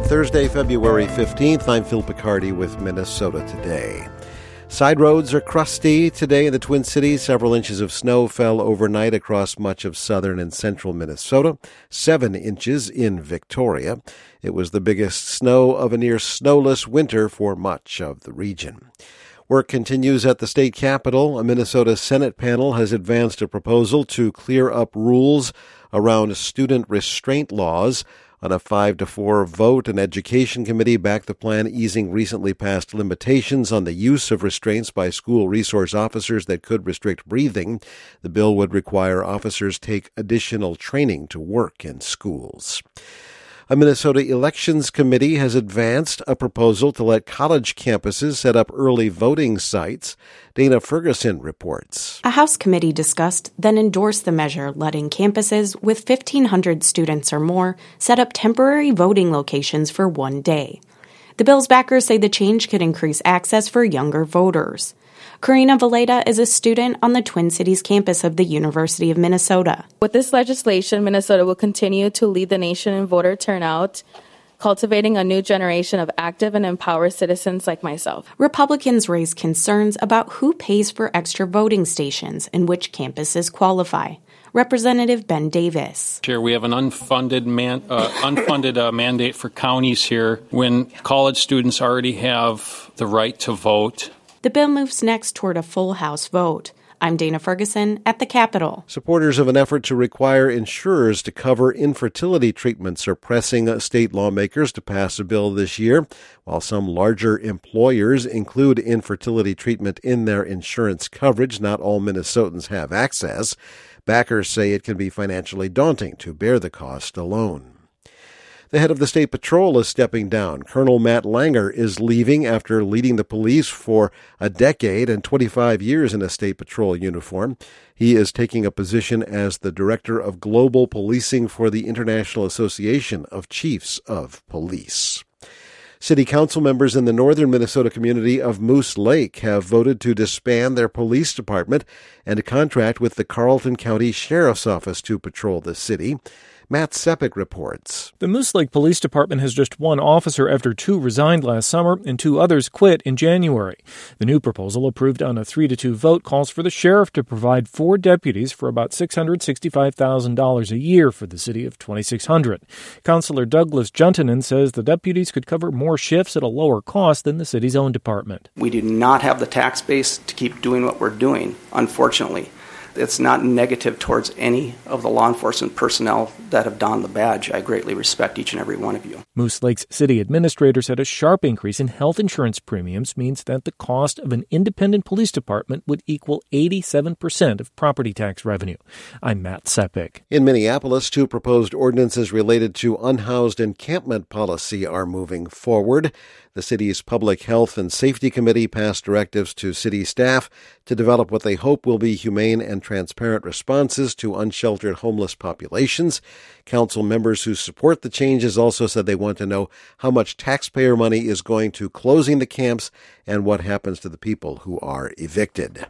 good Thursday, February 15th. I'm Phil Picardi with Minnesota Today. Side roads are crusty today in the Twin Cities. Several inches of snow fell overnight across much of southern and central Minnesota. Seven inches in Victoria. It was the biggest snow of a near snowless winter for much of the region. Work continues at the state capitol. A Minnesota Senate panel has advanced a proposal to clear up rules around student restraint laws. On a 5 to 4 vote, an education committee backed the plan easing recently passed limitations on the use of restraints by school resource officers that could restrict breathing. The bill would require officers take additional training to work in schools. A Minnesota Elections Committee has advanced a proposal to let college campuses set up early voting sites. Dana Ferguson reports. A House committee discussed, then endorsed the measure letting campuses with 1,500 students or more set up temporary voting locations for one day. The bill's backers say the change could increase access for younger voters. Karina Valeda is a student on the Twin Cities campus of the University of Minnesota. With this legislation, Minnesota will continue to lead the nation in voter turnout cultivating a new generation of active and empowered citizens like myself. Republicans raise concerns about who pays for extra voting stations and which campuses qualify. Representative Ben Davis. Chair, we have an unfunded man, uh, unfunded uh, mandate for counties here when college students already have the right to vote the bill moves next toward a full House vote. I'm Dana Ferguson at the Capitol. Supporters of an effort to require insurers to cover infertility treatments are pressing state lawmakers to pass a bill this year. While some larger employers include infertility treatment in their insurance coverage, not all Minnesotans have access. Backers say it can be financially daunting to bear the cost alone. The head of the state patrol is stepping down. Colonel Matt Langer is leaving after leading the police for a decade and 25 years in a state patrol uniform. He is taking a position as the director of global policing for the International Association of Chiefs of Police. City council members in the northern Minnesota community of Moose Lake have voted to disband their police department and contract with the Carlton County Sheriff's Office to patrol the city. Matt Sepic reports. The Moose Lake Police Department has just one officer after two resigned last summer and two others quit in January. The new proposal, approved on a 3 to 2 vote, calls for the sheriff to provide four deputies for about $665,000 a year for the city of 2600. Councilor Douglas Juntunen says the deputies could cover more shifts at a lower cost than the city's own department. We do not have the tax base to keep doing what we're doing, unfortunately. It's not negative towards any of the law enforcement personnel that have donned the badge. I greatly respect each and every one of you. Moose Lake's city administrator said a sharp increase in health insurance premiums means that the cost of an independent police department would equal 87% of property tax revenue. I'm Matt Sepic. In Minneapolis, two proposed ordinances related to unhoused encampment policy are moving forward. The city's Public Health and Safety Committee passed directives to city staff to develop what they hope will be humane and transparent responses to unsheltered homeless populations. Council members who support the changes also said they want to know how much taxpayer money is going to closing the camps and what happens to the people who are evicted.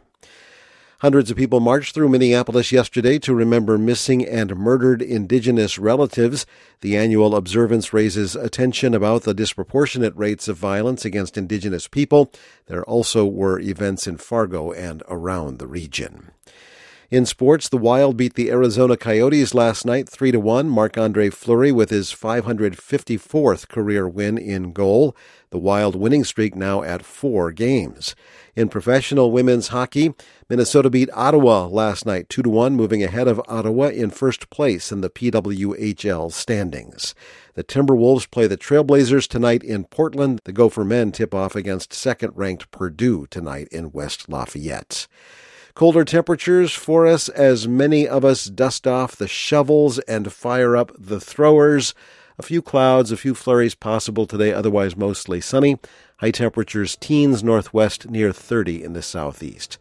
Hundreds of people marched through Minneapolis yesterday to remember missing and murdered Indigenous relatives. The annual observance raises attention about the disproportionate rates of violence against Indigenous people. There also were events in Fargo and around the region. In sports, the Wild beat the Arizona Coyotes last night 3 to 1. Marc-Andre Fleury with his 554th career win in goal. The Wild winning streak now at 4 games. In professional women's hockey, Minnesota beat Ottawa last night 2 to 1, moving ahead of Ottawa in first place in the PWHL standings. The Timberwolves play the Trailblazers tonight in Portland. The Gopher men tip off against second-ranked Purdue tonight in West Lafayette. Colder temperatures for us as many of us dust off the shovels and fire up the throwers. A few clouds, a few flurries possible today, otherwise mostly sunny. High temperatures teens northwest near 30 in the southeast.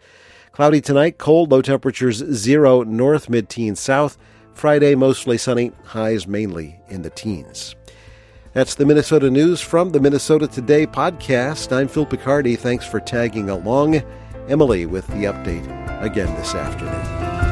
Cloudy tonight, cold, low temperatures 0 north, mid teens south. Friday, mostly sunny, highs mainly in the teens. That's the Minnesota News from the Minnesota Today podcast. I'm Phil Picardi. Thanks for tagging along. Emily with the update again this afternoon.